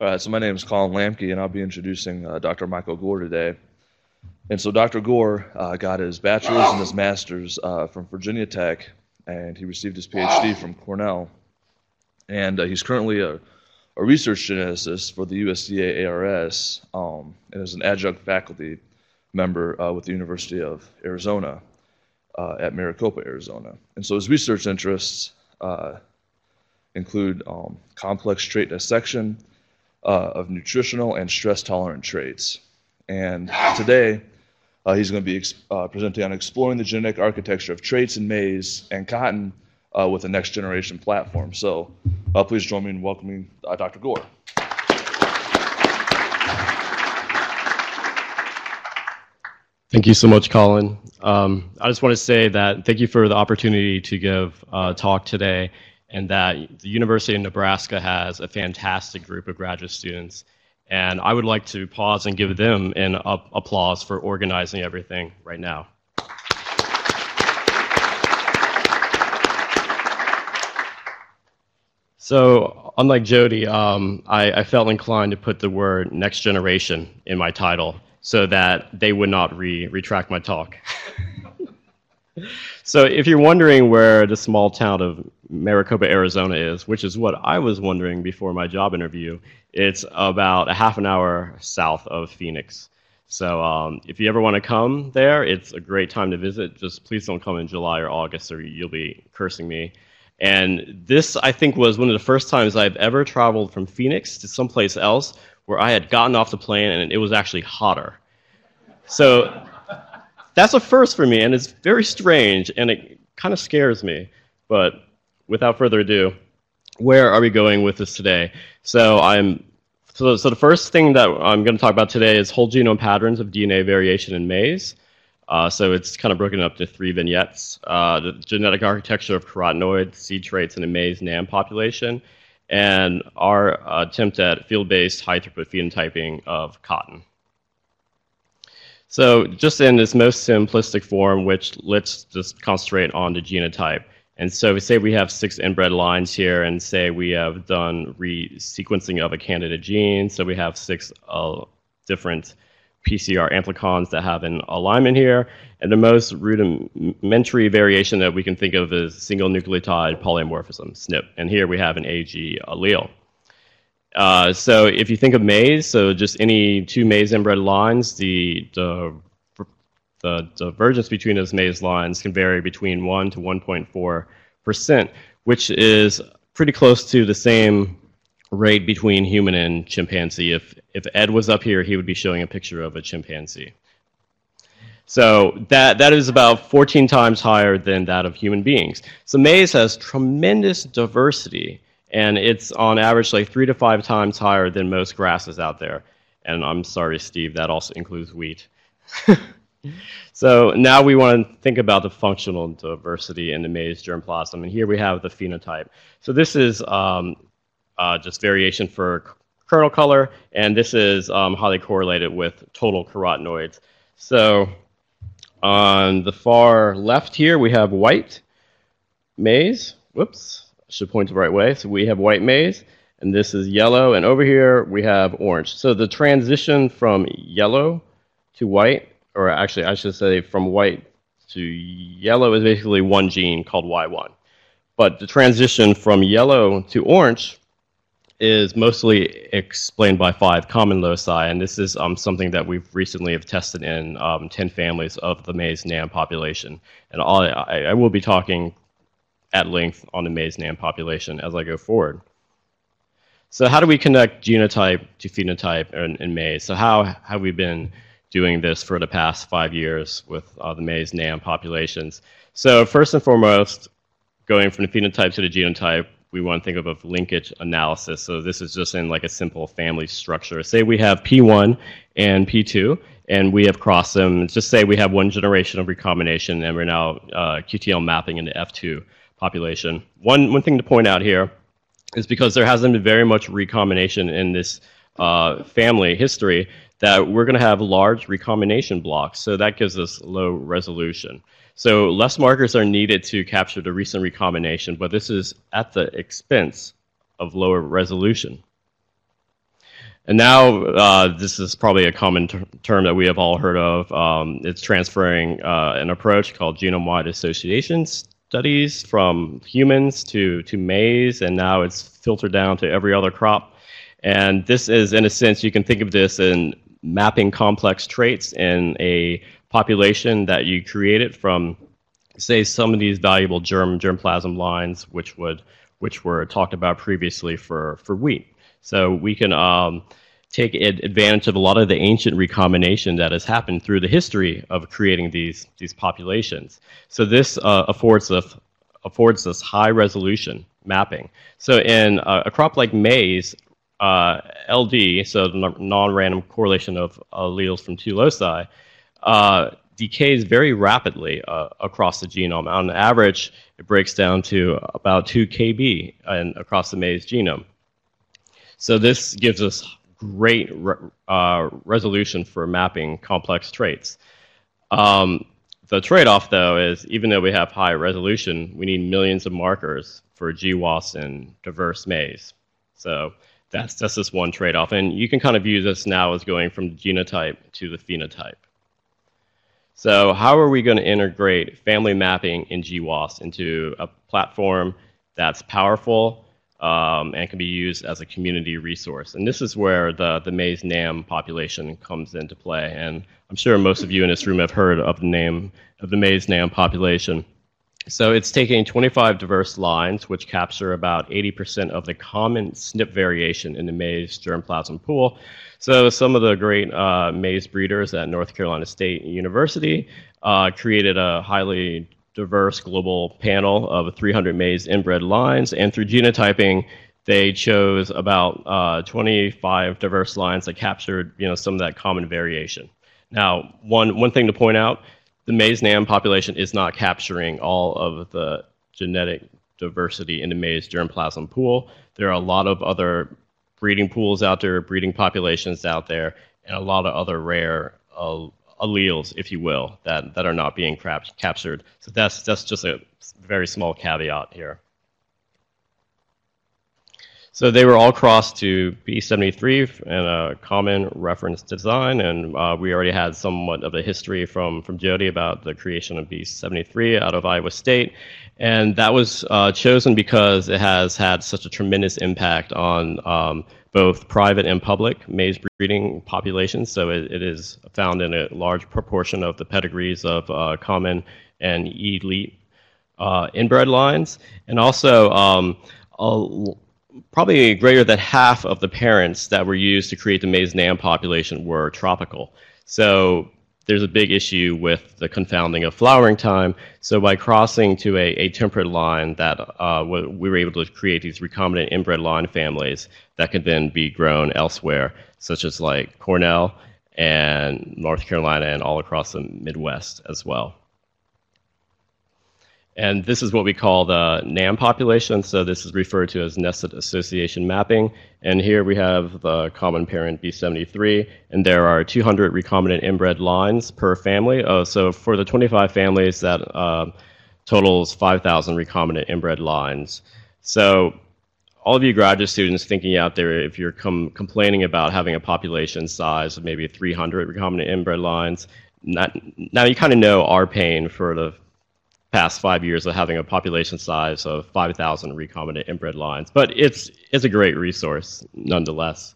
All right, so my name is Colin Lamkey, and I'll be introducing uh, Dr. Michael Gore today. And so Dr. Gore uh, got his bachelor's and his master's uh, from Virginia Tech, and he received his PhD from Cornell. And uh, he's currently a, a, research geneticist for the USDA ARS um, and is an adjunct faculty member uh, with the University of Arizona uh, at Maricopa, Arizona. And so his research interests include um, complex trait dissection uh, of nutritional and stress tolerant traits. And today, uh, he's going to be uh, presenting on exploring the genetic architecture of traits in maize and cotton uh, with a next generation platform. So uh, please join me in welcoming uh, Dr. Gore. Thank you so much, Colin. Um, I just want to say that thank you for the opportunity to give a talk today and that the University of Nebraska has a fantastic group of graduate students. And I would like to pause and give them an applause for organizing everything right now. So, unlike Jody, um, I, I, felt inclined to put the word next generation in my title so that they would not re- retract my talk. so, if you're wondering where the small town of Maricopa, Arizona is, which is what I was wondering before my job interview. It's about a half an hour south of Phoenix. So um, if you ever want to come there, it's a great time to visit. Just please don't come in July or August or you'll be cursing me. And this, I think, was one of the first times I've ever traveled from Phoenix to someplace else where I had gotten off the plane and it was actually hotter. So that's a first for me, and it's very strange, and it kind of scares me. But without further ado, where are we going with this today? So I'm so, so the first thing that I'm going to talk about today is whole genome patterns of DNA variation in maize. Uh, so it's kind of broken up to three vignettes: uh, the genetic architecture of carotenoids, seed traits in a maize NAM population, and our attempt at field-based high-throughput phenotyping of cotton. So just in this most simplistic form, which let's just concentrate on the genotype. And so we say we have six inbred lines here, and say we have done resequencing of a candidate gene. So we have six uh, different PCR amplicons that have an alignment here. And the most rudimentary variation that we can think of is single nucleotide polymorphism, SNP. And here we have an AG allele. Uh, so if you think of maize, so just any two maize inbred lines, the, the the divergence between those maize lines can vary between 1 to 1.4%, which is pretty close to the same rate between human and chimpanzee. If, if Ed was up here, he would be showing a picture of a chimpanzee. So that, that is about 14 times higher than that of human beings. So maize has tremendous diversity, and it's on average like three to five times higher than most grasses out there. And I'm sorry, Steve, that also includes wheat. so now we want to think about the functional diversity in the maize germplasm. And here we have the phenotype. So this is um, uh, just variation for kernel color, and this is um, highly correlated with total carotenoids. So on the far left here, we have white maize. Whoops, I should point the right way. So we have white maize, and this is yellow, and over here we have orange. So the transition from yellow to white or actually I should say from white to yellow is basically one gene called Y1. But the transition from yellow to orange is mostly explained by five common loci, and this is um, something that we've recently have tested in um, 10 families of the maize NAM population. And I, I will be talking at length on the maize NAM population as I go forward. So how do we connect genotype to phenotype in, in maize? So how have we been doing this for the past five years with uh, the maize NAM populations. So first and foremost, going from the phenotype to the genotype, we want to think of a linkage analysis. So this is just in like a simple family structure. Say we have P1 and P2, and we have crossed them. Just say we have one generation of recombination, and we're now uh, QTL mapping into the F2 population. One, one thing to point out here is because there hasn't been very much recombination in this uh, family history, that we're going to have large recombination blocks. So that gives us low resolution. So less markers are needed to capture the recent recombination, but this is at the expense of lower resolution. And now uh, this is probably a common ter- term that we have all heard of. Um, it's transferring uh, an approach called genome-wide association studies from humans to, to maize, and now it's filtered down to every other crop. And this is, in a sense, you can think of this in mapping complex traits in a population that you created from, say, some of these valuable germ germplasm lines, which would which were talked about previously for for wheat. So we can um, take advantage of a lot of the ancient recombination that has happened through the history of creating these these populations. So this uh, affords us affords us high resolution mapping. So in uh, a crop like maize, uh, LD, so the non-random correlation of alleles from two loci, uh, decays very rapidly uh, across the genome. On average, it breaks down to about 2 kb and across the maize genome. So this gives us great re uh, resolution for mapping complex traits. Um, the trade-off, though, is even though we have high resolution, we need millions of markers for GWAS and diverse maize. So that's, that's just one trade-off. And you can kind of view this now as going from the genotype to the phenotype. So how are we going to integrate family mapping in GWAS into a platform that's powerful um, and can be used as a community resource? And this is where the, the maize NAM population comes into play. And I'm sure most of you in this room have heard of the name of the maize NAM population. So it's taking 25 diverse lines, which capture about 80% of the common SNP variation in the maize germplasm pool, so some of the great uh, maize breeders at North Carolina State University uh, created a highly diverse global panel of 300 maize inbred lines, and through genotyping, they chose about uh, 25 diverse lines that captured you know, some of that common variation. Now, one, one thing to point out, the maize NAM population is not capturing all of the genetic diversity in the maize germplasm pool. There are a lot of other breeding pools out there, breeding populations out there, and a lot of other rare uh, alleles, if you will, that, that are not being captured. So that's, that's just a very small caveat here. So they were all crossed to B73 and a common reference design, and uh, we already had somewhat of a history from, from Jody about the creation of B73 out of Iowa State, and that was uh, chosen because it has had such a tremendous impact on um, both private and public maize breeding populations. So it, it is found in a large proportion of the pedigrees of uh, common and elite uh, inbred lines, and also um, a, probably greater than half of the parents that were used to create the maize NAM population were tropical. So there's a big issue with the confounding of flowering time. So by crossing to a, a temperate line, that uh, we were able to create these recombinant inbred line families that could then be grown elsewhere, such as like Cornell and North Carolina and all across the Midwest as well. And this is what we call the NAM population. So this is referred to as nested association mapping. And here we have the common parent B73, and there are 200 recombinant inbred lines per family. Uh, so for the 25 families, that uh, totals 5,000 recombinant inbred lines. So all of you graduate students thinking out there, if you're com complaining about having a population size of maybe 300 recombinant inbred lines, not, now you kind of know our pain for the past five years of having a population size of 5,000 recombinant inbred lines. But it's, it's a great resource nonetheless.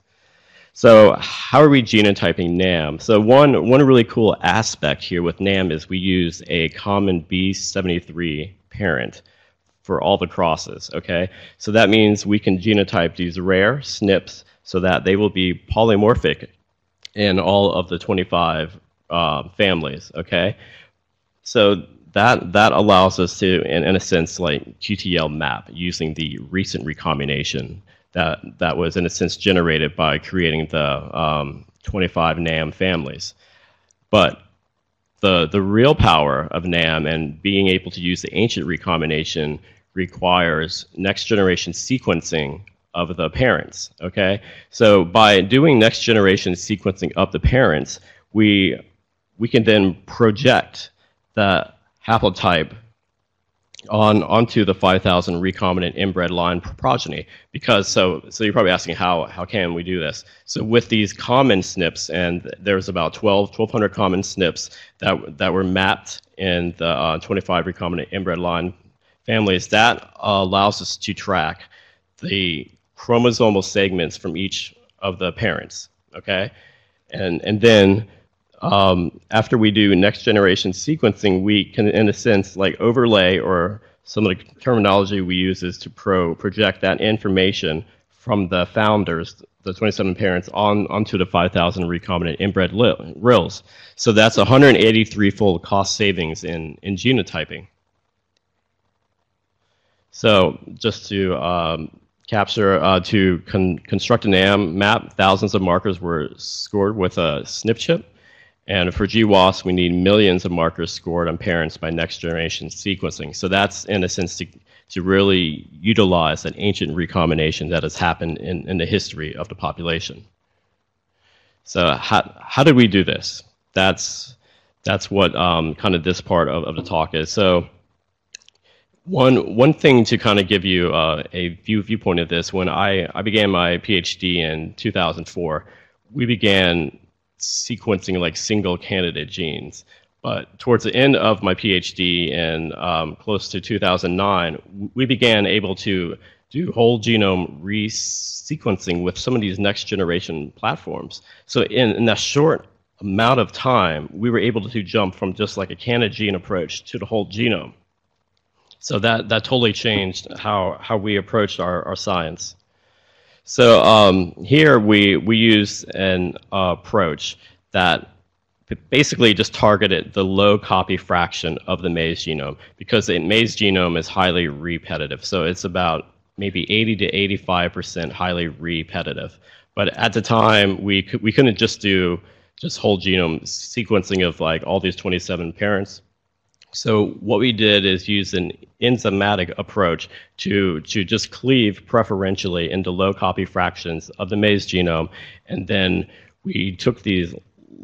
So how are we genotyping NAM? So one, one really cool aspect here with NAM is we use a common B73 parent for all the crosses, okay? So that means we can genotype these rare SNPs so that they will be polymorphic in all of the 25 uh, families, okay? So that that allows us to, in, in a sense, like QTL map using the recent recombination that that was in a sense generated by creating the um, 25 NAM families. But the the real power of NAM and being able to use the ancient recombination requires next generation sequencing of the parents. Okay, so by doing next generation sequencing of the parents, we we can then project the haplotype on onto the 5,000 recombinant inbred line progeny. Because so so you're probably asking how how can we do this? So with these common SNPs, and there's about 12 1,200 common SNPs that that were mapped in the uh, 25 recombinant inbred line families, that uh, allows us to track the chromosomal segments from each of the parents. Okay, and and then um, after we do next generation sequencing, we can, in a sense, like overlay or some of the terminology we use is to pro project that information from the founders, the 27 parents, on onto the 5,000 recombinant inbred RILs. So that's 183-fold cost savings in in genotyping. So just to um, capture uh, to con construct an AM map, thousands of markers were scored with a SNP chip. And for GWAS, we need millions of markers scored on parents by next generation sequencing. So that's, in a sense, to, to really utilize that ancient recombination that has happened in, in the history of the population. So how, how did we do this? That's, that's what um, kind of this part of, of the talk is. So one, one thing to kind of give you uh, a view, viewpoint of this, when I, I began my PhD in 2004, we began sequencing like single candidate genes. But towards the end of my PhD in um, close to 2009, we began able to do whole genome resequencing with some of these next generation platforms. So in, in that short amount of time, we were able to jump from just like a candidate gene approach to the whole genome. So that, that totally changed how, how we approached our, our science. So um, here we, we use an uh, approach that basically just targeted the low copy fraction of the maize genome because the maize genome is highly repetitive. So it's about maybe 80 to 85% highly repetitive. But at the time, we, could, we couldn't just do just whole genome sequencing of like all these 27 parents. So what we did is use an enzymatic approach to, to just cleave preferentially into low copy fractions of the maize genome, and then we took these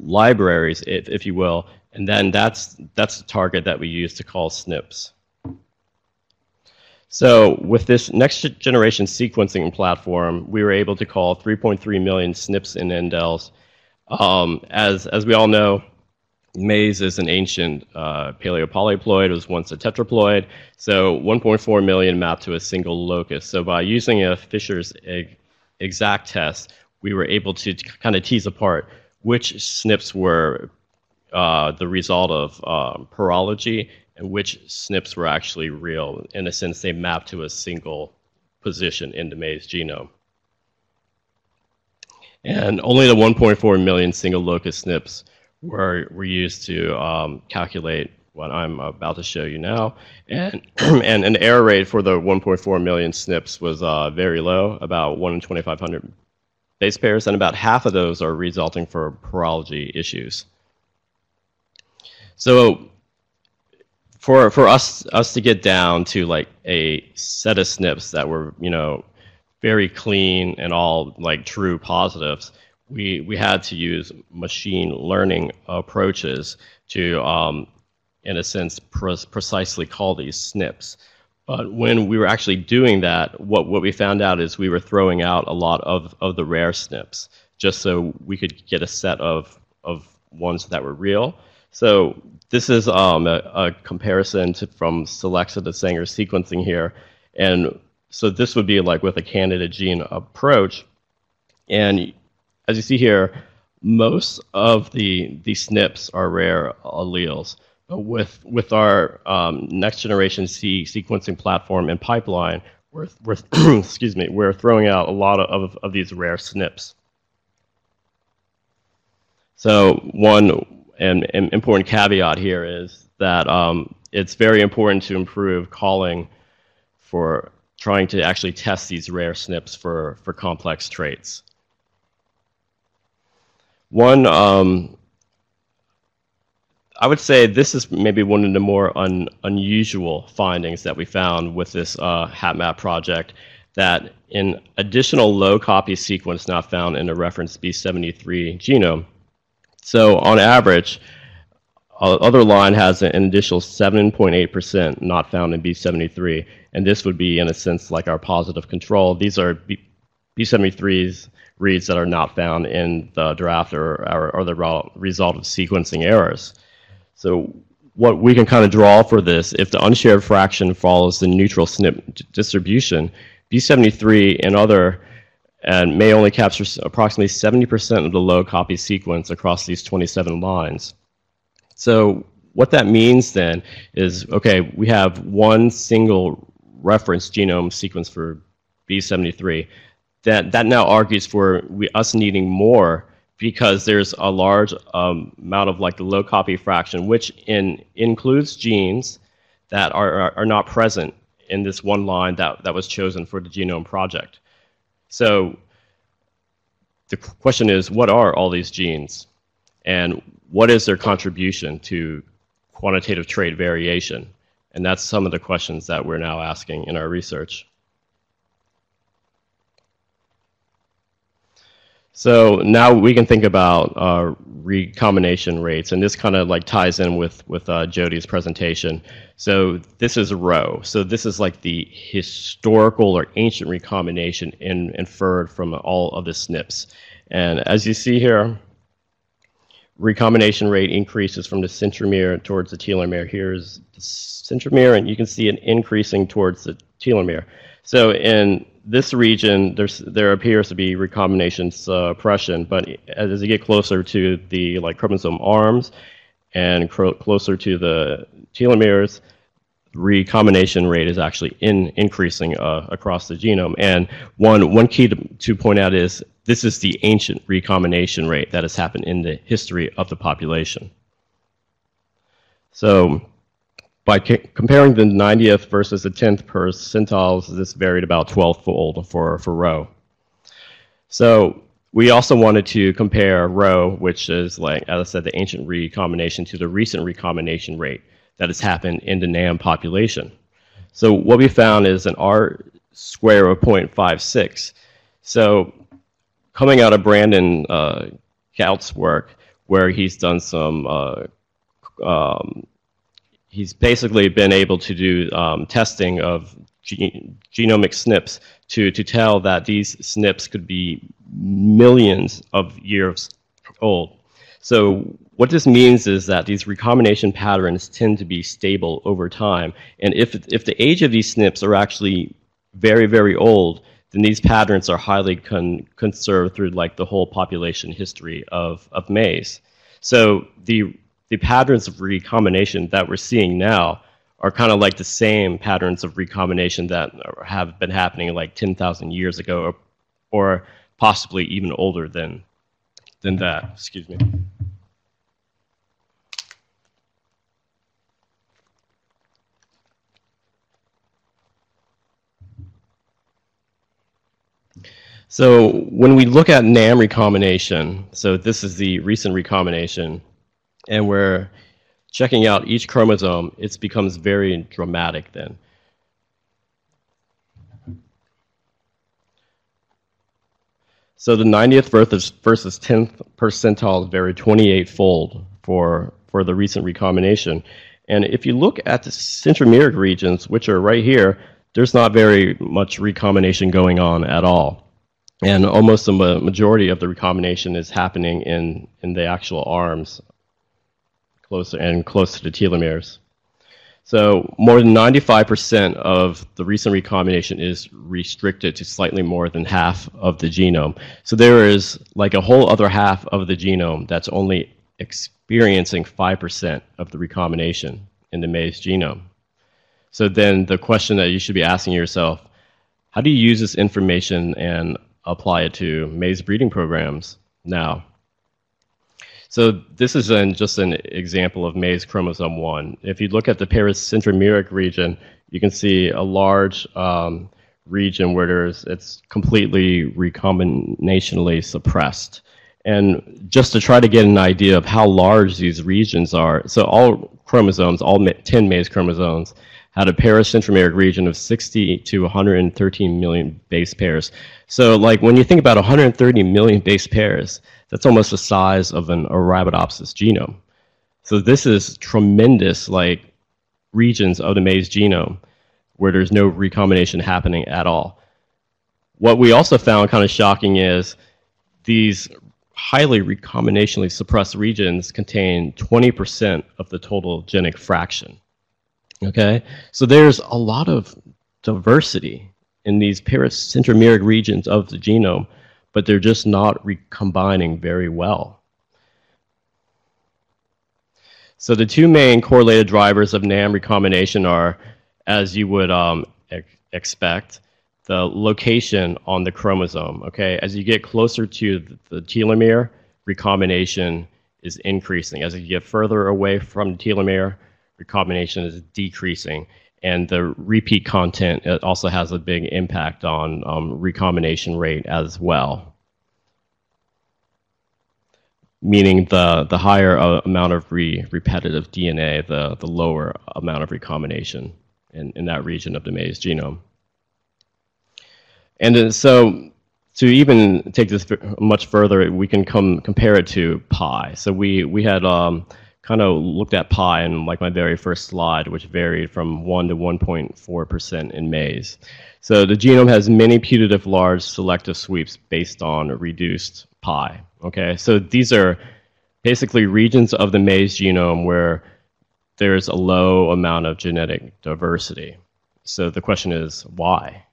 libraries, if, if you will, and then that's, that's the target that we use to call SNPs. So with this next generation sequencing platform, we were able to call 3.3 million SNPs and indels. Um, as, as we all know, Maize is an ancient uh, paleopolyploid. It was once a tetraploid. So 1.4 million mapped to a single locus. So by using a Fisher's exact test, we were able to kind of tease apart which SNPs were uh, the result of um, paralogy and which SNPs were actually real. In a sense, they mapped to a single position in the maize genome. And only the 1.4 million single locus SNPs were, were used to um, calculate what I'm about to show you now. And, and an error rate for the 1.4 million SNPs was uh, very low, about 1 in 2,500 base pairs, and about half of those are resulting for paralogy issues. So for, for us, us to get down to like a set of SNPs that were, you know, very clean and all like true positives, we, we had to use machine learning approaches to, um, in a sense, pre precisely call these SNPs. But when we were actually doing that, what, what we found out is we were throwing out a lot of, of the rare SNPs just so we could get a set of, of ones that were real. So this is um, a, a, comparison to, from Solexa to Sanger sequencing here. And so this would be like with a candidate gene approach. And as you see here, most of the, the SNPs are rare alleles. But with, with our um, next generation C sequencing platform and pipeline, we're, we're excuse me, we're throwing out a lot of, of these rare SNPs. So one and, and important caveat here is that um, it's very important to improve calling for trying to actually test these rare SNPs for, for complex traits. One, um, I would say this is maybe one of the more un, unusual findings that we found with this uh, HapMap project that an additional low copy sequence not found in the reference B73 genome. So on average, other line has an additional 7.8% not found in B73, and this would be, in a sense, like our positive control. These are B, B73's reads that are not found in the draft or, or, or the result of sequencing errors. So what we can kind of draw for this, if the unshared fraction follows the neutral SNP distribution, B73 and other and may only capture approximately 70% of the low copy sequence across these 27 lines. So what that means then is, okay, we have one single reference genome sequence for B73. That, that now argues for we, us needing more because there's a large um, amount of like the low copy fraction, which in, includes genes that are, are, are not present in this one line that, that was chosen for the genome project. So the question is, what are all these genes? And what is their contribution to quantitative trait variation? And that's some of the questions that we're now asking in our research. So now we can think about uh, recombination rates, and this kind of like ties in with with uh, Jody's presentation. So this is Rho. So this is like the historical or ancient recombination in, inferred from all of the SNPs. And as you see here, recombination rate increases from the centromere towards the telomere. Here's the centromere, and you can see it increasing towards the telomere. So in this region, there's, there appears to be recombination suppression, but as you get closer to the like chromosome arms and closer to the telomeres, recombination rate is actually in, increasing uh, across the genome. And one, one key to, to point out is this is the ancient recombination rate that has happened in the history of the population. So by comparing the 90th versus the 10th percentiles, this varied about 12-fold for, for Rho. So we also wanted to compare Rho, which is like, as I said, the ancient recombination to the recent recombination rate that has happened in the NAM population. So what we found is an R square of 0.56. So coming out of Brandon uh, Gaut's work, where he's done some uh, um, he's basically been able to do um, testing of ge genomic SNPs to, to tell that these SNPs could be millions of years old. So what this means is that these recombination patterns tend to be stable over time. And if, if the age of these SNPs are actually very, very old, then these patterns are highly con conserved through like the whole population history of, of maize. So the the patterns of recombination that we're seeing now are kind of like the same patterns of recombination that have been happening like 10,000 years ago or, or possibly even older than, than that. Excuse me. So when we look at NAM recombination, so this is the recent recombination, and we're checking out each chromosome, it becomes very dramatic then. So the 90th versus, versus 10th percentile vary 28-fold for, for the recent recombination. And if you look at the centromeric regions, which are right here, there's not very much recombination going on at all. And almost the majority of the recombination is happening in, in the actual arms closer and close to telomeres. So more than 95% of the recent recombination is restricted to slightly more than half of the genome. So there is like a whole other half of the genome that's only experiencing 5% of the recombination in the maize genome. So then the question that you should be asking yourself, how do you use this information and apply it to maize breeding programs now? So this is an, just an example of maize chromosome 1. If you look at the pericentromeric region, you can see a large um, region where there's, it's completely recombinationally suppressed. And just to try to get an idea of how large these regions are, so all chromosomes, all 10 maize chromosomes, had a pericentromeric region of 60 to 113 million base pairs. So like when you think about 130 million base pairs, that's almost the size of an Arabidopsis genome. So this is tremendous, like regions of the maize genome where there's no recombination happening at all. What we also found kind of shocking is these highly recombinationally suppressed regions contain 20% of the total genic fraction. Okay, so there's a lot of diversity in these pericentromeric regions of the genome, but they're just not recombining very well. So the two main correlated drivers of NAM recombination are, as you would um, ex expect, the location on the chromosome. Okay, as you get closer to the telomere, recombination is increasing. As you get further away from the telomere, recombination is decreasing. And the repeat content also has a big impact on um, recombination rate as well. Meaning the, the higher uh, amount of re repetitive DNA, the, the lower amount of recombination in, in that region of the maize genome. And then, so to even take this much further, we can come compare it to pi. So we, we had um, kind of looked at pi in like my very first slide, which varied from 1 to 1.4% in maize. So the genome has many putative large selective sweeps based on reduced pi. Okay, so these are basically regions of the maize genome where there's a low amount of genetic diversity. So the question is why?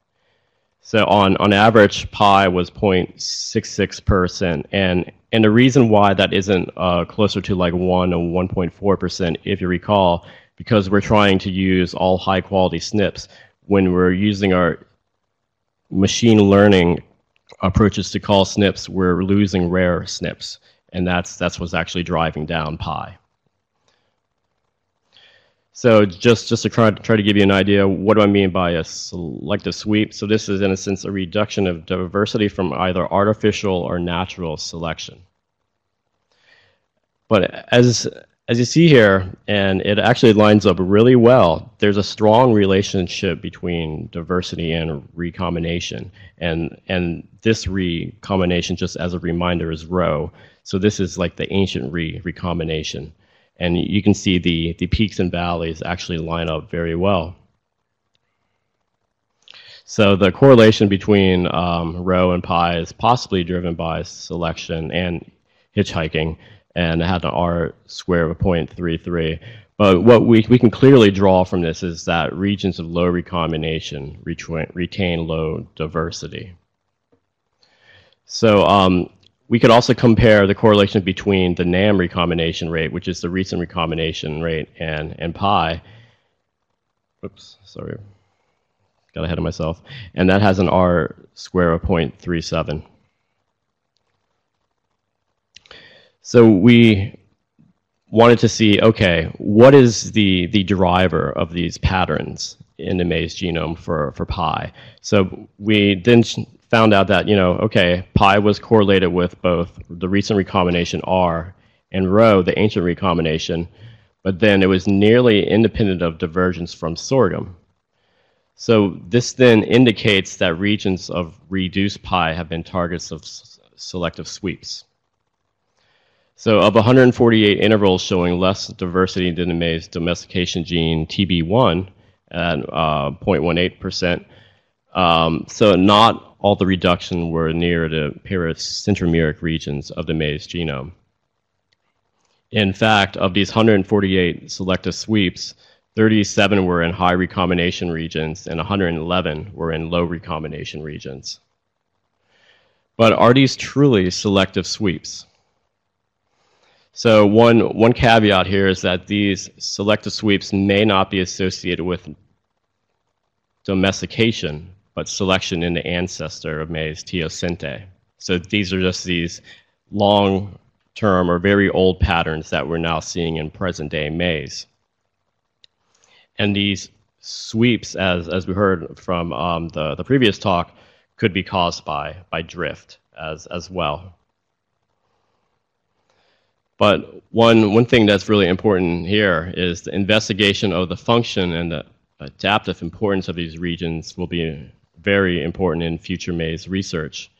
So on, on average, pi was 0.66%. And, and the reason why that isn't uh, closer to like 1 or 1.4%, if you recall, because we're trying to use all high quality SNPs when we're using our machine learning approaches to call SNPs, we're losing rare SNPs. And that's, that's what's actually driving down pi. So just, just to try, try to give you an idea, what do I mean by a selective sweep? So this is in a sense a reduction of diversity from either artificial or natural selection. But as, as you see here, and it actually lines up really well, there's a strong relationship between diversity and recombination. And, and this recombination, just as a reminder, is Rho. So this is like the ancient re recombination. And you can see the, the peaks and valleys actually line up very well. So the correlation between um, Rho and pi is possibly driven by selection and hitchhiking, and it had an R square of 0.33. But what we, we can clearly draw from this is that regions of low recombination retain low diversity. So um, we could also compare the correlation between the NAM recombination rate, which is the recent recombination rate, and, and pi. Oops, sorry. Got ahead of myself. And that has an R square of 0.37. So we wanted to see, okay, what is the, the driver of these patterns in the maize genome for, for pi? So we then found out that, you know, okay, pi was correlated with both the recent recombination R and Rho, the ancient recombination, but then it was nearly independent of divergence from sorghum. So this then indicates that regions of reduced pi have been targets of selective sweeps. So of 148 intervals showing less diversity than the maize domestication gene TB1 at uh, 0.18%, um, so not all the reduction were near the pericentromeric regions of the maize genome. In fact, of these 148 selective sweeps, 37 were in high recombination regions and 111 were in low recombination regions. But are these truly selective sweeps? So one, one caveat here is that these selective sweeps may not be associated with domestication, but selection in the ancestor of maize, teosinte. So these are just these long term or very old patterns that we're now seeing in present day maize. And these sweeps, as, as we heard from um, the, the previous talk, could be caused by, by drift as, as well. But one, one thing that's really important here is the investigation of the function and the adaptive importance of these regions will be very important in future maize research.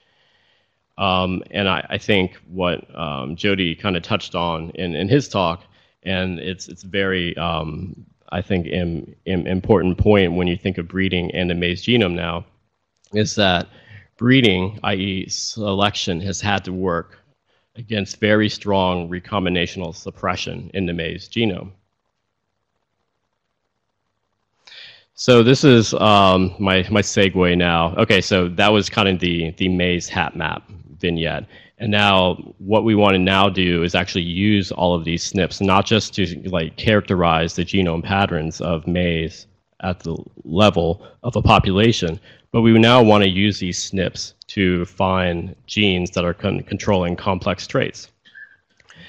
Um, and I, I, think what um, Jody kind of touched on in, in his talk and it's it's very um, I think im, im, important point when you think of breeding and the maize genome now is that breeding, i.e., selection, has had to work against very strong recombinational suppression in the maize genome. So this is um, my, my segue now. Okay, so that was kind of the, the maize HapMap vignette. And now what we want to now do is actually use all of these SNPs, not just to like characterize the genome patterns of maize at the level of a population, but we now want to use these SNPs to find genes that are con controlling complex traits.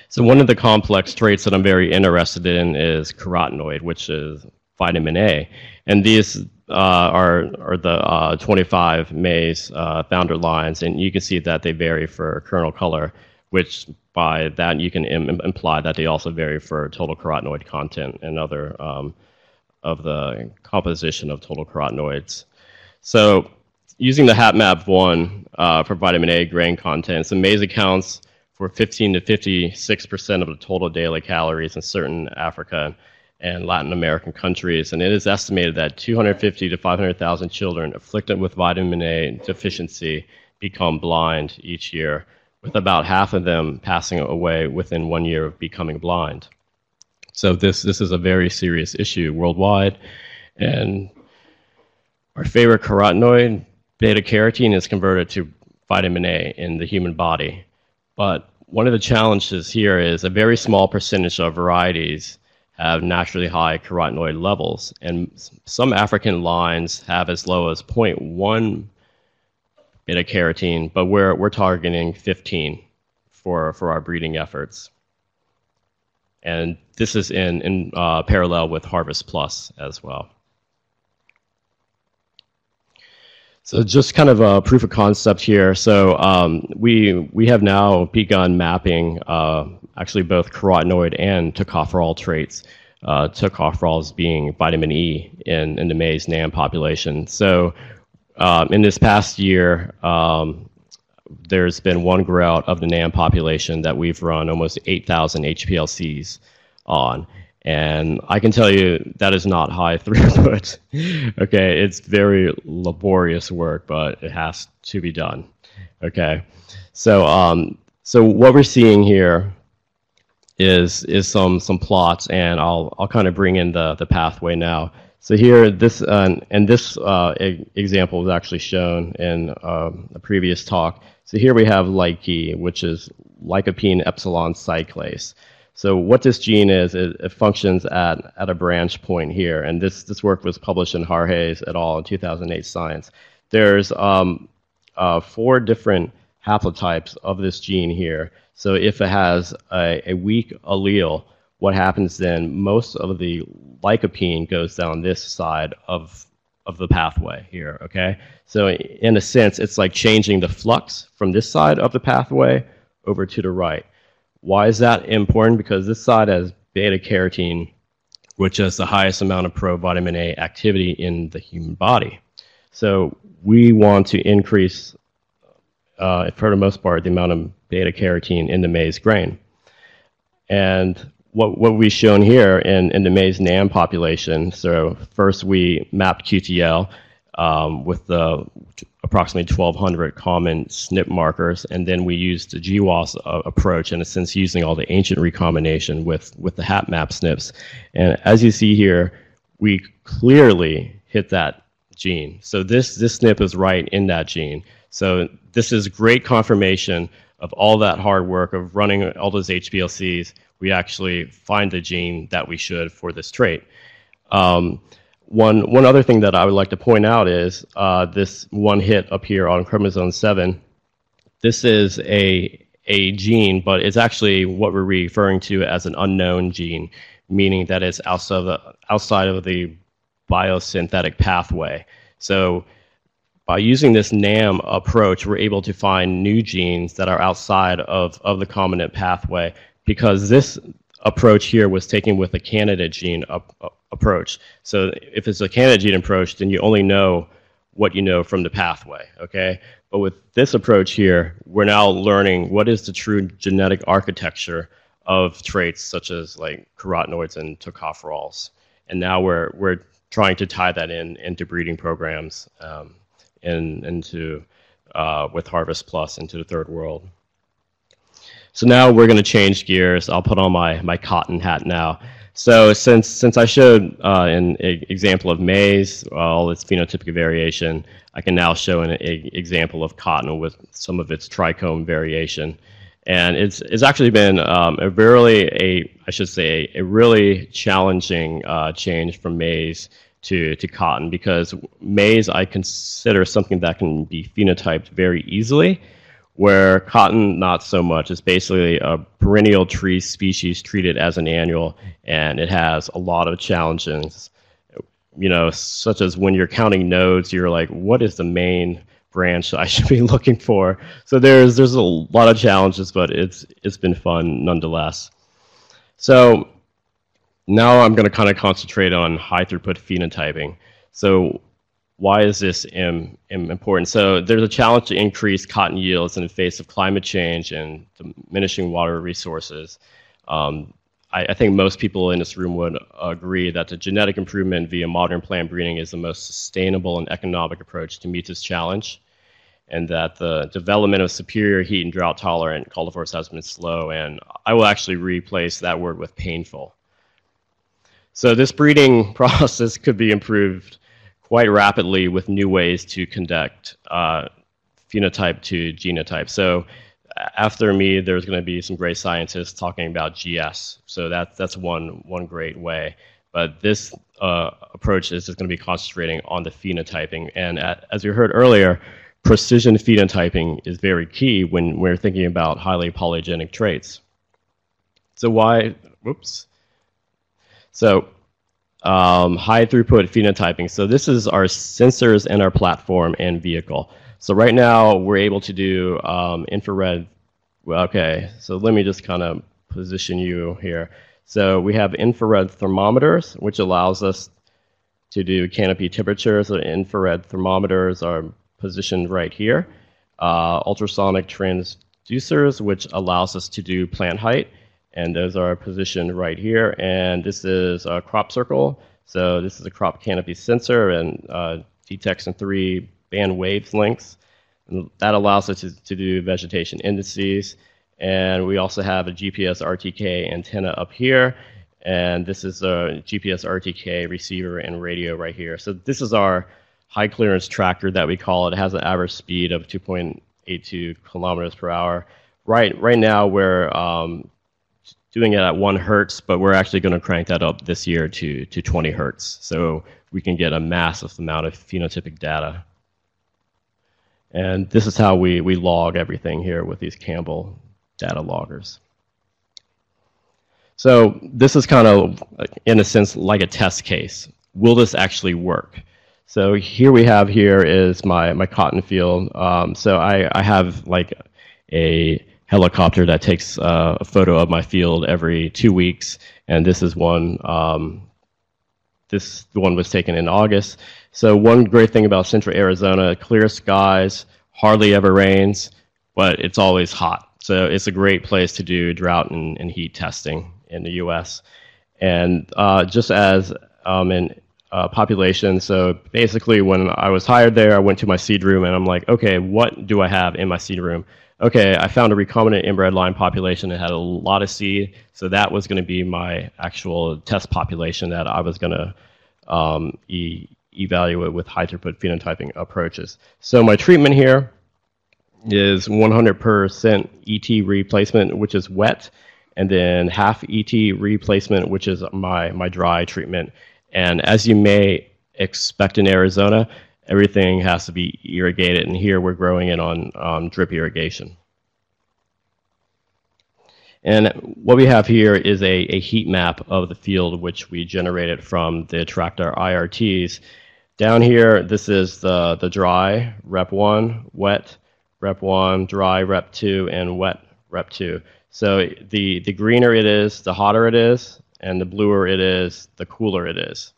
So one of the complex traits that I'm very interested in is carotenoid, which is vitamin A. And these uh, are, are the uh, 25 maize uh, founder lines, and you can see that they vary for kernel color, which by that you can Im imply that they also vary for total carotenoid content and other um, of the composition of total carotenoids. So using the HapMap1 uh, for vitamin A grain content, so maize accounts for 15 to 56% of the total daily calories in certain Africa and Latin American countries, and it is estimated that 250 to 500,000 children afflicted with vitamin A deficiency become blind each year, with about half of them passing away within one year of becoming blind. So this this is a very serious issue worldwide, and our favorite carotenoid, beta carotene, is converted to vitamin A in the human body, but one of the challenges here is a very small percentage of varieties have naturally high carotenoid levels, and some African lines have as low as 0.1 beta carotene, but we're, we're targeting 15 for, for our breeding efforts. And this is in, in uh, parallel with Harvest Plus as well. So just kind of a proof of concept here. So um, we we have now begun mapping uh, actually both carotenoid and tocopherol traits. Uh, tocopherols being vitamin E in, in the maize NAM population. So um, in this past year, um, there's been one grout of the NAM population that we've run almost 8,000 HPLCs on. And I can tell you that is not high throughput. okay, it's very laborious work, but it has to be done. Okay, so um, so what we're seeing here is is some some plots, and I'll I'll kind of bring in the the pathway now. So here, this uh, and this uh, example was actually shown in uh, a previous talk. So here we have LCYE, which is lycopene epsilon cyclase. So what this gene is, it, it, functions at, at a branch point here, and this, this work was published in Harjes et al. in 2008 Science. There's um, uh, four different haplotypes of this gene here. So if it has a, a weak allele, what happens then, most of the lycopene goes down this side of, of the pathway here, okay? So in a sense, it's like changing the flux from this side of the pathway over to the right. Why is that important? Because this side has beta carotene, which has the highest amount of provitamin A activity in the human body. So we want to increase, uh, for the most part, the amount of beta carotene in the maize grain. And what, what we've shown here in, in the maize NAM population, so first we mapped QTL um, with the approximately 1,200 common SNP markers, and then we used the GWAS uh, approach, in a sense, using all the ancient recombination with, with the HapMap SNPs. And as you see here, we clearly hit that gene. So this, this SNP is right in that gene. So this is great confirmation of all that hard work of running all those HPLCs. We actually find the gene that we should for this trait. Um, one, one other thing that I would like to point out is uh, this one hit up here on chromosome 7. This is a, a gene, but it's actually what we're referring to as an unknown gene, meaning that it's outside of the, outside of the biosynthetic pathway. So by using this NAM approach, we're able to find new genes that are outside of, of the combinant pathway because this approach here was taken with a candidate gene up approach. So if it's a candidate gene approach, then you only know what you know from the pathway, okay? But with this approach here, we're now learning what is the true genetic architecture of traits such as like carotenoids and tocopherols. And now we're, we're trying to tie that in into breeding programs um, in, into, uh, with Harvest Plus into the third world. So now we're going to change gears. I'll put on my, my cotton hat now. So since, since I showed uh, an example of maize, all its phenotypic variation, I can now show an example of cotton with some of its trichome variation. And it's, it's actually been um, a really, a, I should say, a really challenging uh, change from maize to, to cotton because maize I consider something that can be phenotyped very easily, where cotton not so much. It's basically a perennial tree species treated as an annual, and it has a lot of challenges. You know, such as when you're counting nodes, you're like, what is the main branch I should be looking for. So there's there's a lot of challenges, but it's it's been fun nonetheless. So now I'm going to kind of concentrate on high throughput phenotyping. So why is this Im, Im important? So there's a challenge to increase cotton yields in the face of climate change and diminishing water resources. Um, I, I, think most people in this room would agree that the genetic improvement via modern plant breeding is the most sustainable and economic approach to meet this challenge and that the development of superior heat and drought tolerant cultivars has been slow, and I will actually replace that word with painful. So this breeding process could be improved quite rapidly with new ways to conduct uh, phenotype to genotype. So after me, there's going to be some great scientists talking about GS. So that, that's one, one great way. But this uh, approach is just going to be concentrating on the phenotyping. And at, as you heard earlier, precision phenotyping is very key when we're thinking about highly polygenic traits. So why, whoops. So um, high throughput phenotyping. So this is our sensors and our platform and vehicle. So right now we're able to do um, infrared. Well, okay, so let me just kind of position you here. So we have infrared thermometers, which allows us to do canopy temperatures. So infrared thermometers are positioned right here. Uh, ultrasonic transducers, which allows us to do plant height, and those are positioned right here. And this is a crop circle. So this is a crop canopy sensor and uh, detects in three band wavelengths. And that allows us to, to do vegetation indices. And we also have a GPS RTK antenna up here. And this is a GPS RTK receiver and radio right here. So this is our high clearance tractor that we call it. It has an average speed of 2.82 kilometers per hour. Right, right now we're um, doing it at one hertz, but we're actually going to crank that up this year to, to 20 hertz. So we can get a massive amount of phenotypic data. And this is how we, we log everything here with these Campbell data loggers. So this is kind of, in a sense, like a test case. Will this actually work? So here we have here is my, my cotton field. Um, so I, I have like a helicopter that takes uh, a photo of my field every two weeks, and this is one. Um, this one was taken in August. So one great thing about Central Arizona: clear skies, hardly ever rains, but it's always hot. So it's a great place to do drought and, and heat testing in the U.S. And uh, just as um, in uh, population. So basically, when I was hired there, I went to my seed room and I'm like, okay, what do I have in my seed room? Okay, I found a recombinant inbred line population that had a lot of seed, so that was going to be my actual test population that I was going to um, e evaluate with high throughput phenotyping approaches. So my treatment here is 100% ET replacement, which is wet, and then half ET replacement, which is my, my dry treatment. And as you may expect in Arizona, everything has to be irrigated. And here we're growing it on um, drip irrigation. And what we have here is a, a, heat map of the field which we generated from the Tractor IRTs. Down here, this is the, the dry, rep 1, wet, rep 1, dry, rep 2, and wet, rep 2. So the, the greener it is, the hotter it is, and the bluer it is, the cooler it is.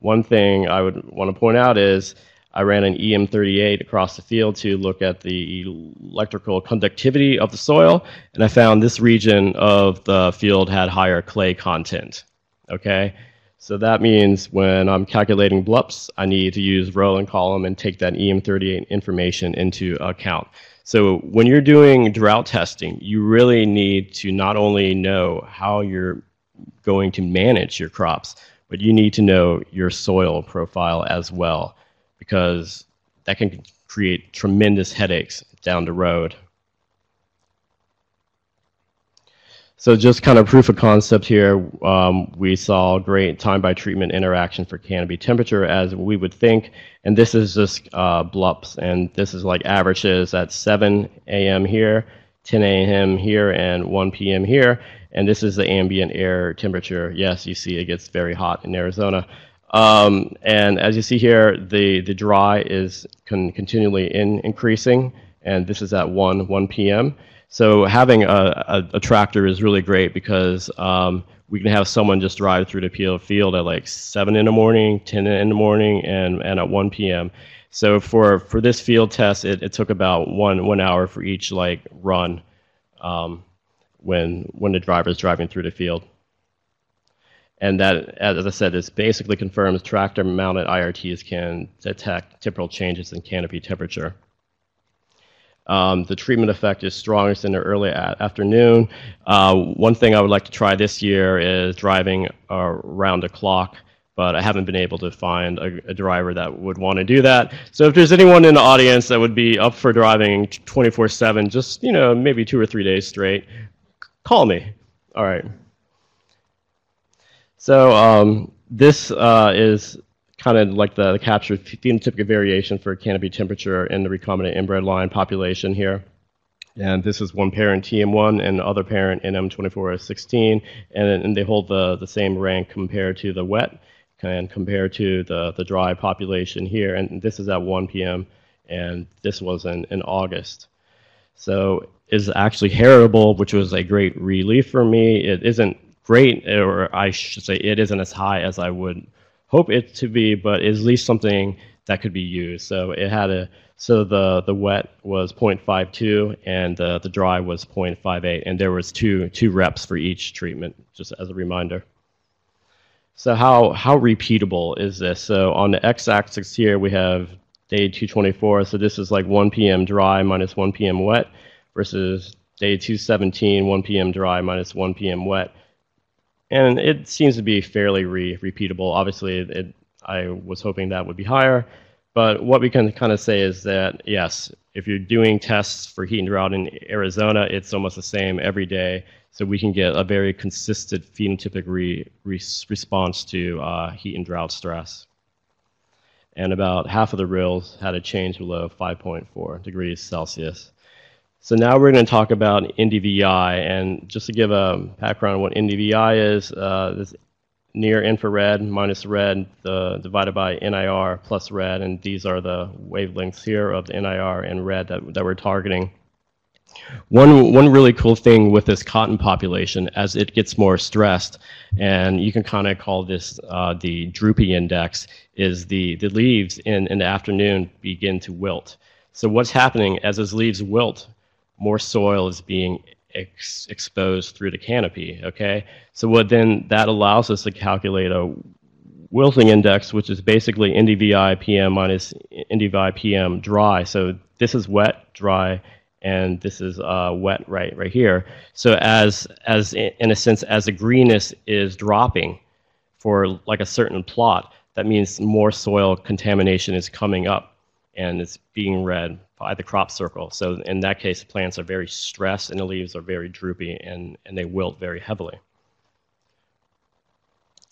One thing I would want to point out is I ran an EM38 across the field to look at the electrical conductivity of the soil, and I found this region of the field had higher clay content. Okay, so that means when I'm calculating BLUPS, I need to use row and column and take that EM38 information into account. So when you're doing drought testing, you really need to not only know how you're going to manage your crops, but you need to know your soil profile as well, because that can create tremendous headaches down the road. So just kind of proof of concept here, um, we saw great time by treatment interaction for canopy temperature as we would think. And this is just uh, BLUPS, and this is like averages at 7 a.m. here, 10 a.m. here, and 1 p.m. here. And this is the ambient air temperature. Yes, you see it gets very hot in Arizona. Um, and as you see here, the, the dry is con continually in increasing, and this is at 1, 1 p.m. So having a, a, a tractor is really great because um, we can have someone just drive through the field at like 7 in the morning, 10 in the morning, and, and at 1 p.m. So for, for this field test, it, it took about one, one hour for each like run um, when, when the driver is driving through the field. And that, as I said, this basically confirms tractor-mounted IRTs can detect temporal changes in canopy temperature. Um, the treatment effect is strongest in the early afternoon. Uh, one thing I would like to try this year is driving around the clock, but I haven't been able to find a, a driver that would want to do that. So if there's anyone in the audience that would be up for driving 24/7, just you know maybe two or three days straight, call me. All right. So um, this uh, is kind of like the, the captured phenotypic variation for canopy temperature in the recombinant inbred line population here. And this is one parent TM1 and other parent NM2416, and, and they hold the, the same rank compared to the wet and compared to the, the dry population here. And this is at 1 p.m., and this was in, in August. So is actually heritable, which was a great relief for me. It isn't great, or I should say, it isn't as high as I would hope it to be, but it's at least something that could be used. So it had a so the the wet was 0.52 and uh, the dry was 0.58, and there was two two reps for each treatment, just as a reminder. So how how repeatable is this? So on the x-axis here we have day 224. So this is like 1 p.m. dry minus 1 p.m. wet versus day 217 1 p.m. dry minus 1 p.m. wet and it seems to be fairly re repeatable. Obviously, it, I was hoping that would be higher, but what we can kind of say is that yes, if you're doing tests for heat and drought in Arizona, it's almost the same every day, so we can get a very consistent phenotypic re, re response to uh, heat and drought stress. And about half of the RILs had a change below 5.4 degrees Celsius. So now we're going to talk about NDVI, and just to give a background on what NDVI is, uh, this near infrared minus red the, divided by NIR plus red, and these are the wavelengths here of the NIR and red that, that we're targeting. One, one really cool thing with this cotton population, as it gets more stressed, and you can kind of call this uh, the droopy index, is the, the leaves in, in the afternoon begin to wilt. So what's happening as those leaves wilt, more soil is being ex exposed through the canopy, okay? So what then that allows us to calculate a wilting index, which is basically NDVI PM minus NDVI PM dry. So this is wet, dry, and this is uh, wet right right here. So as as in a sense, as the greenness is dropping for like a certain plot, that means more soil contamination is coming up and it's being read by the crop circle. So in that case, the plants are very stressed and the leaves are very droopy and, and they wilt very heavily.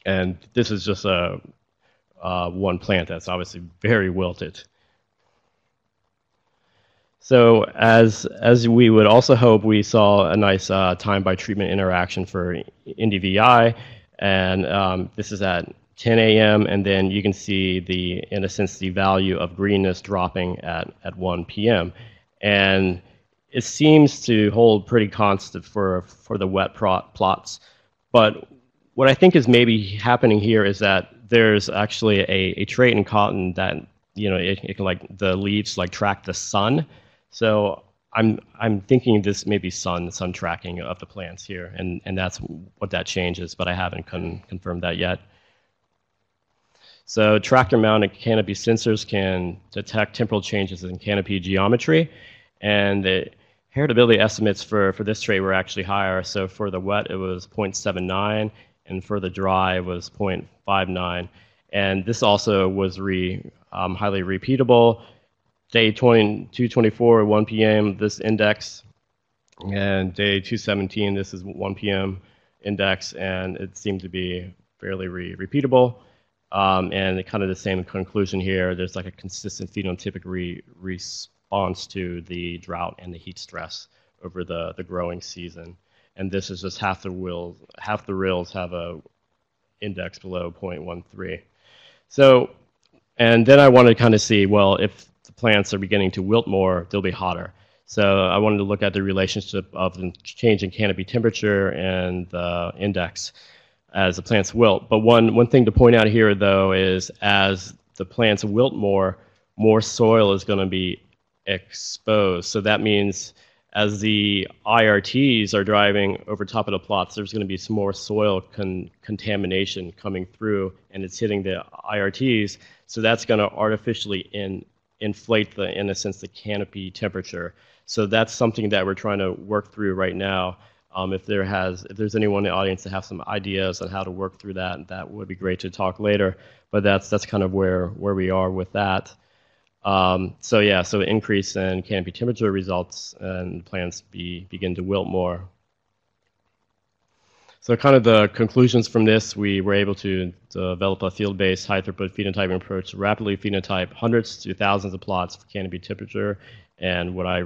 And this is just a uh, one plant that's obviously very wilted. So as as we would also hope, we saw a nice uh, time by treatment interaction for NDVI, and um, this is at 10 a.m. and then you can see the, in a sense, the value of greenness dropping at, at 1 p.m. And it seems to hold pretty constant for, for the wet plots. But what I think is maybe happening here is that there's actually a, a trait in cotton that you know, it, it can like the leaves like track the sun. So I'm I'm thinking this may be sun sun tracking of the plants here, and and that's what that changes, but I haven't con- confirmed that yet. So tractor mounted canopy sensors can detect temporal changes in canopy geometry, and the heritability estimates for, for this trait were actually higher. So for the wet, it was 0.79, and for the dry, it was 0.59. And this also was re, um, highly repeatable. Day 20, 224 at 1 p.m., this index, and day 217, this is 1 p.m. index, and it seemed to be fairly re repeatable. Um, and kind of the same conclusion here. There's like a consistent phenotypic re response to the drought and the heat stress over the, the growing season. And this is just half the RILs, half the RILs have a index below 0.13. So, and then I wanted to kind of see, well, if the plants are beginning to wilt more, they'll be hotter. So I wanted to look at the relationship of the change in canopy temperature and the index as the plants wilt. But one, one thing to point out here, though, is as the plants wilt more, more soil is going to be exposed. So that means as the IRTs are driving over top of the plots, there's going to be some more soil con contamination coming through, and it's hitting the IRTs. So that's going to artificially in, inflate the, in a sense, the canopy temperature. So that's something that we're trying to work through right now. Um, if there has, if there's anyone in the audience that have some ideas on how to work through that, that would be great to talk later. But that's that's kind of where where we are with that. Um, so yeah, so increase in canopy temperature results and plants be, begin to wilt more. So kind of the conclusions from this, we were able to develop a field-based high-throughput phenotyping approach to rapidly phenotype hundreds to thousands of plots for canopy temperature and what I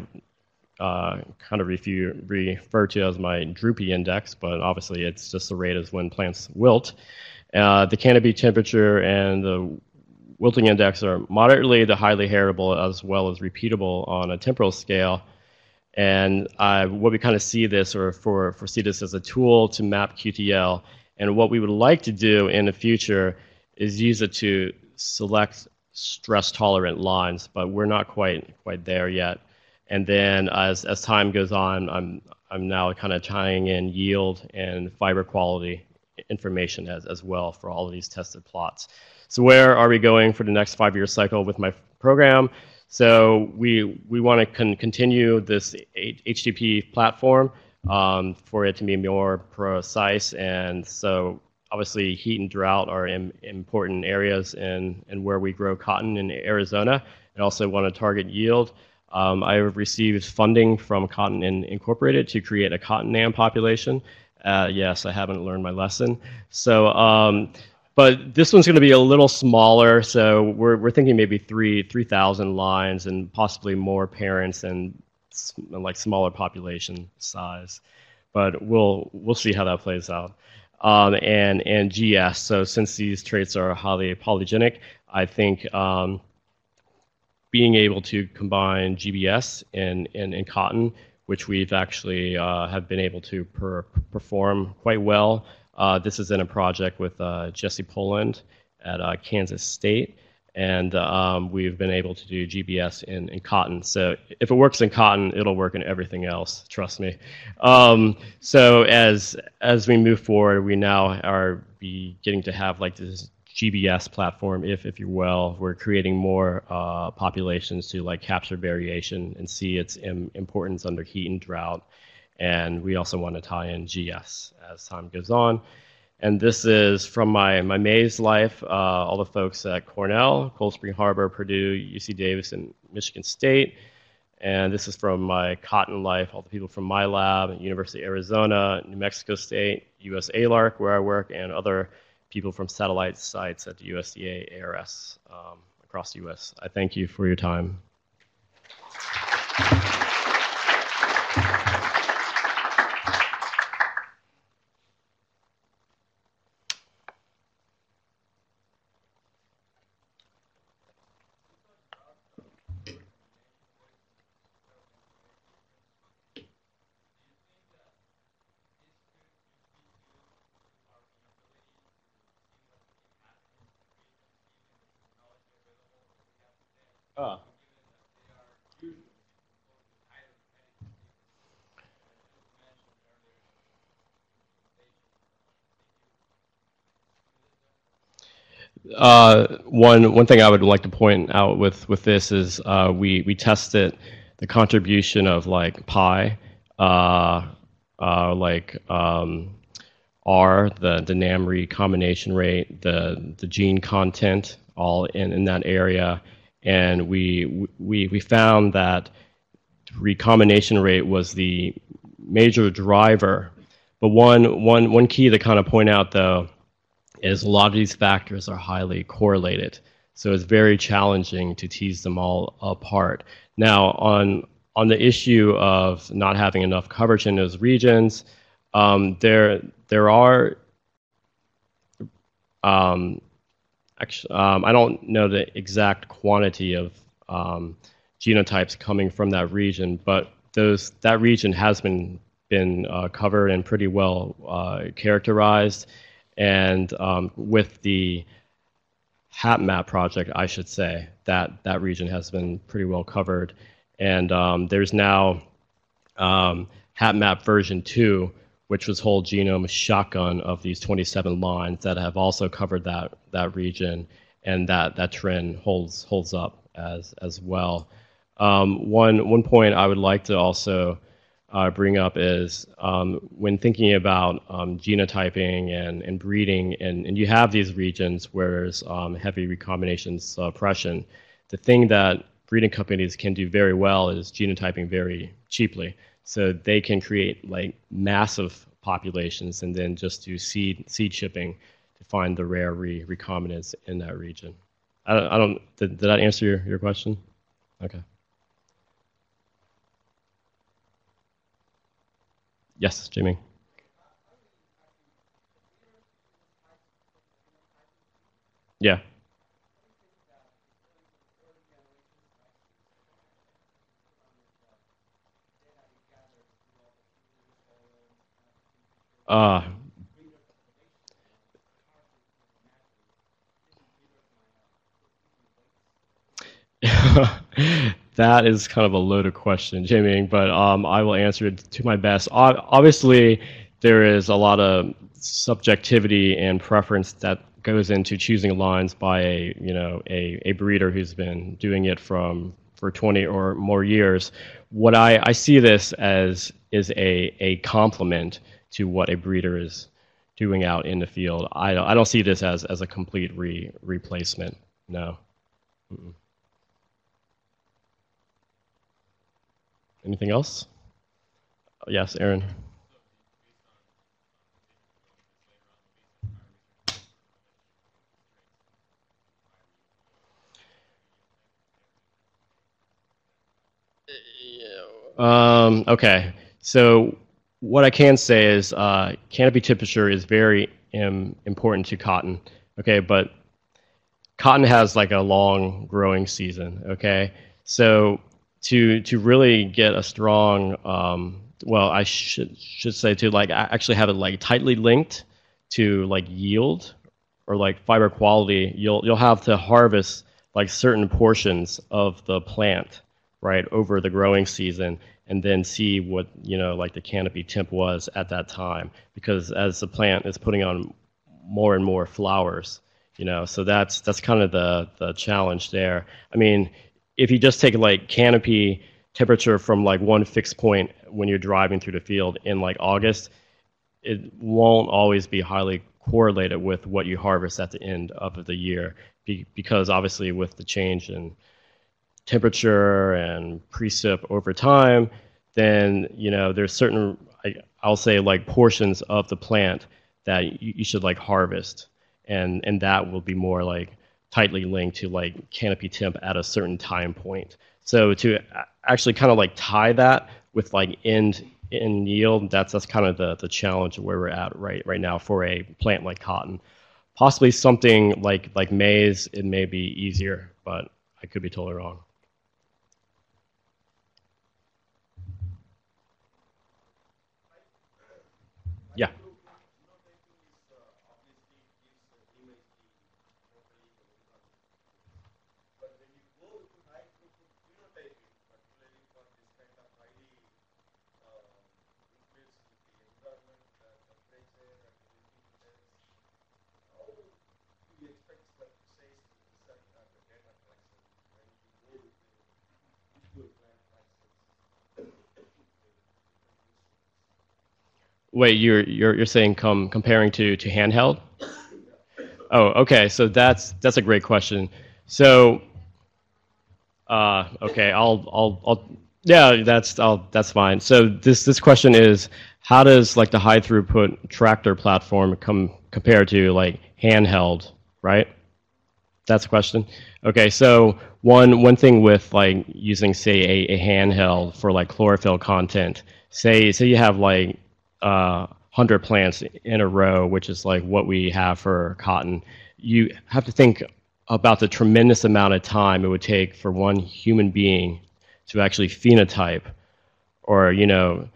uh, kind of refu- refer to as my droopy index, but obviously it's just the rate as when plants wilt. Uh, the canopy temperature and the wilting index are moderately to highly heritable as well as repeatable on a temporal scale. And uh, what we kind of see this or for, foresee this as a tool to map QTL. And what we would like to do in the future is use it to select stress tolerant lines, but we're not quite quite there yet. And then as, as time goes on, I'm, I'm now kind of tying in yield and fiber quality information as, as well for all of these tested plots. So where are we going for the next five-year cycle with my program? So we, we want to con continue this HTP platform um, for it to be more precise. And so obviously heat and drought are important areas in, in where we grow cotton in Arizona. And also want to target yield. Um, I have received funding from Cotton Incorporated to create a cotton NAM population. Uh, yes, I haven't learned my lesson. So, um, but this one's going to be a little smaller. So we're, we're thinking maybe three 3,000 lines and possibly more parents and like smaller population size. But we'll we'll see how that plays out. Um, and and GS. So since these traits are highly polygenic, I think um, being able to combine GBS and, and, and cotton, which we've actually uh, have been able to per, perform quite well. Uh, this is in a project with uh, Jesse Poland at uh, Kansas State, and um, we've been able to do GBS in, in cotton. So if it works in cotton, it'll work in everything else. Trust me. Um, so as as we move forward, we now are beginning to have like this GBS platform, if if you will, we're creating more uh, populations to like capture variation and see its Im importance under heat and drought. And we also want to tie in GS as time goes on. And this is from my, my maize life, uh, all the folks at Cornell, Cold Spring Harbor, Purdue, UC Davis, and Michigan State. And this is from my cotton life, all the people from my lab, University of Arizona, New Mexico State, US ALARC, where I work, and other people from satellite sites at the USDA ARS um, across the US. I thank you for your time. Uh, one one thing I would like to point out with with this is uh, we we tested the contribution of like pi, uh, uh, like um, R, the the recombination rate, the the gene content, all in in that area, and we we we found that recombination rate was the major driver. But one one one key to kind of point out though is a lot of these factors are highly correlated. So it's very challenging to tease them all apart. Now, on on the issue of not having enough coverage in those regions, um, there there are um, actually um, I don't know the exact quantity of um, genotypes coming from that region, but those that region has been been uh, covered and pretty well uh, characterized and um, with the HapMap project, I should say, that, that region has been pretty well covered. And um, there's now um, HapMap version 2, which was whole genome shotgun of these 27 lines that have also covered that, that region, and that, that trend holds, holds up as, as well. Um, one, one point I would like to also uh, bring up is um, when thinking about um, genotyping and, and breeding, and, and you have these regions where there's um, heavy recombination suppression, the thing that breeding companies can do very well is genotyping very cheaply. So they can create like massive populations and then just do seed seed chipping to find the rare re recombinants in that region. I don't, I don't did, did that answer your, your question? Okay. Yes, Jamie. Yeah. Uh, that is kind of a loaded question, Jamie, but um, I will answer it to my best. Obviously, there is a lot of subjectivity and preference that goes into choosing lines by a you know a, a breeder who's been doing it from for 20 or more years. What I, I see this as is a, a complement to what a breeder is doing out in the field. I, I don't see this as, as a complete re, replacement. No. Mm Anything else? Yes, Aaron. Um, okay, so what I can say is uh, canopy temperature is very important to cotton. Okay, but cotton has like a long growing season. Okay, so to to really get a strong um, well i should should say to like actually have it like tightly linked to like yield or like fiber quality. You'll you'll have to harvest like certain portions of the plant right over the growing season and then see what you know like the canopy temp was at that time. Because as the plant is putting on more and more flowers you know so that's that's kind of the the challenge there. I mean if you just take like canopy temperature from like one fixed point when you're driving through the field in like August, it won't always be highly correlated with what you harvest at the end of the year be, because obviously with the change in temperature and precip over time, then you know there's certain I, I'll say like portions of the plant that you, you should like harvest, and and that will be more like tightly linked to like canopy temp at a certain time point. So to actually kind of like tie that with like end in yield, that's that's kind of the the challenge where we're at right right now for a plant like cotton. Possibly something like like maize, it may be easier, but I could be totally wrong. Yeah. Wait, you're you're you're saying comparing to to handheld? Oh, okay. So that's that's a great question. So, uh, okay, I'll I'll I'll yeah, that's I'll, that's fine. So this this question is how does like the high throughput tractor platform come compare to like handheld, right? That's the question. Okay, so one one thing with like using say a, a handheld for like chlorophyll content, say say you have like uh, 100 plants in a row, which is like what we have for cotton, you have to think about the tremendous amount of time it would take for one human being to actually phenotype or, you know,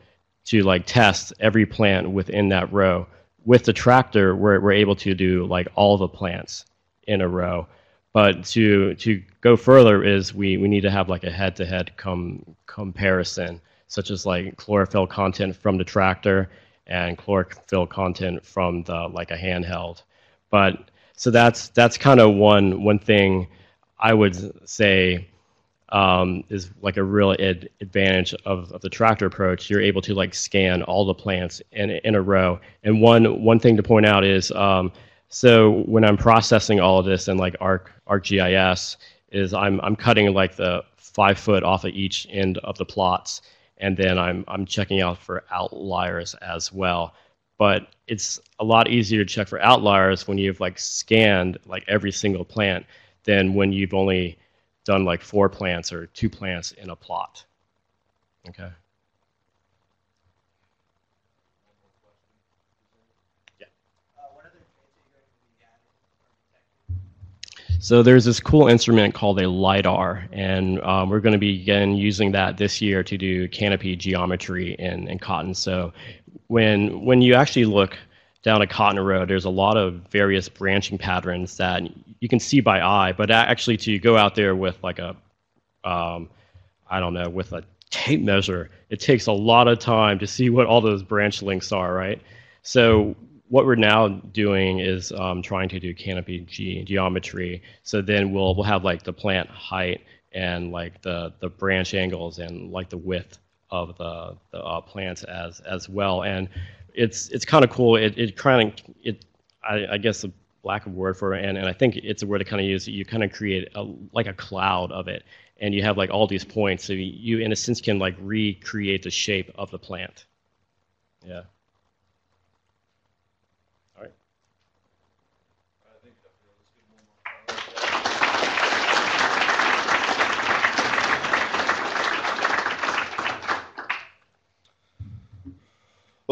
to like test every plant within that row. With the tractor, we're, we're able to do like all the plants in a row. But to to go further is we, we need to have like a head-to-head com- comparison, such as like chlorophyll content from the tractor and chlorophyll content from the like a handheld. But so that's that's kind of one one thing I would say um, is like a real ad- advantage of, of the tractor approach. You're able to like scan all the plants in in a row. And one one thing to point out is um, so when I'm processing all of this in like Arc ArcGIS, is I'm I'm cutting like the five foot off of each end of the plots and then I'm I'm checking out for outliers as well. But it's a lot easier to check for outliers when you've like scanned like every single plant than when you've only done like four plants or two plants in a plot. Okay. So there's this cool instrument called a LiDAR, and um, we're going to begin using that this year to do canopy geometry in, in cotton. So when, when you actually look down a cotton row, there's a lot of various branching patterns that you can see by eye, but actually to go out there with like a, um, I don't know, with a tape measure, it takes a lot of time to see what all those branch links are, right? So what we're now doing is um, trying to do canopy ge- geometry. So then we'll we'll have like the plant height and like the the branch angles and like the width of the, the uh, plants as as well. And it's it's kind of cool. It it kind of it I, I guess a lack of word for it, and, and I think it's a word to kind of use. You kind of create a, like a cloud of it, and you have like all these points. So you in a sense can like recreate the shape of the plant. Yeah.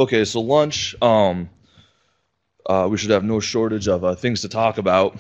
Okay, so lunch. Um, uh, we should have no shortage of uh, things to talk about.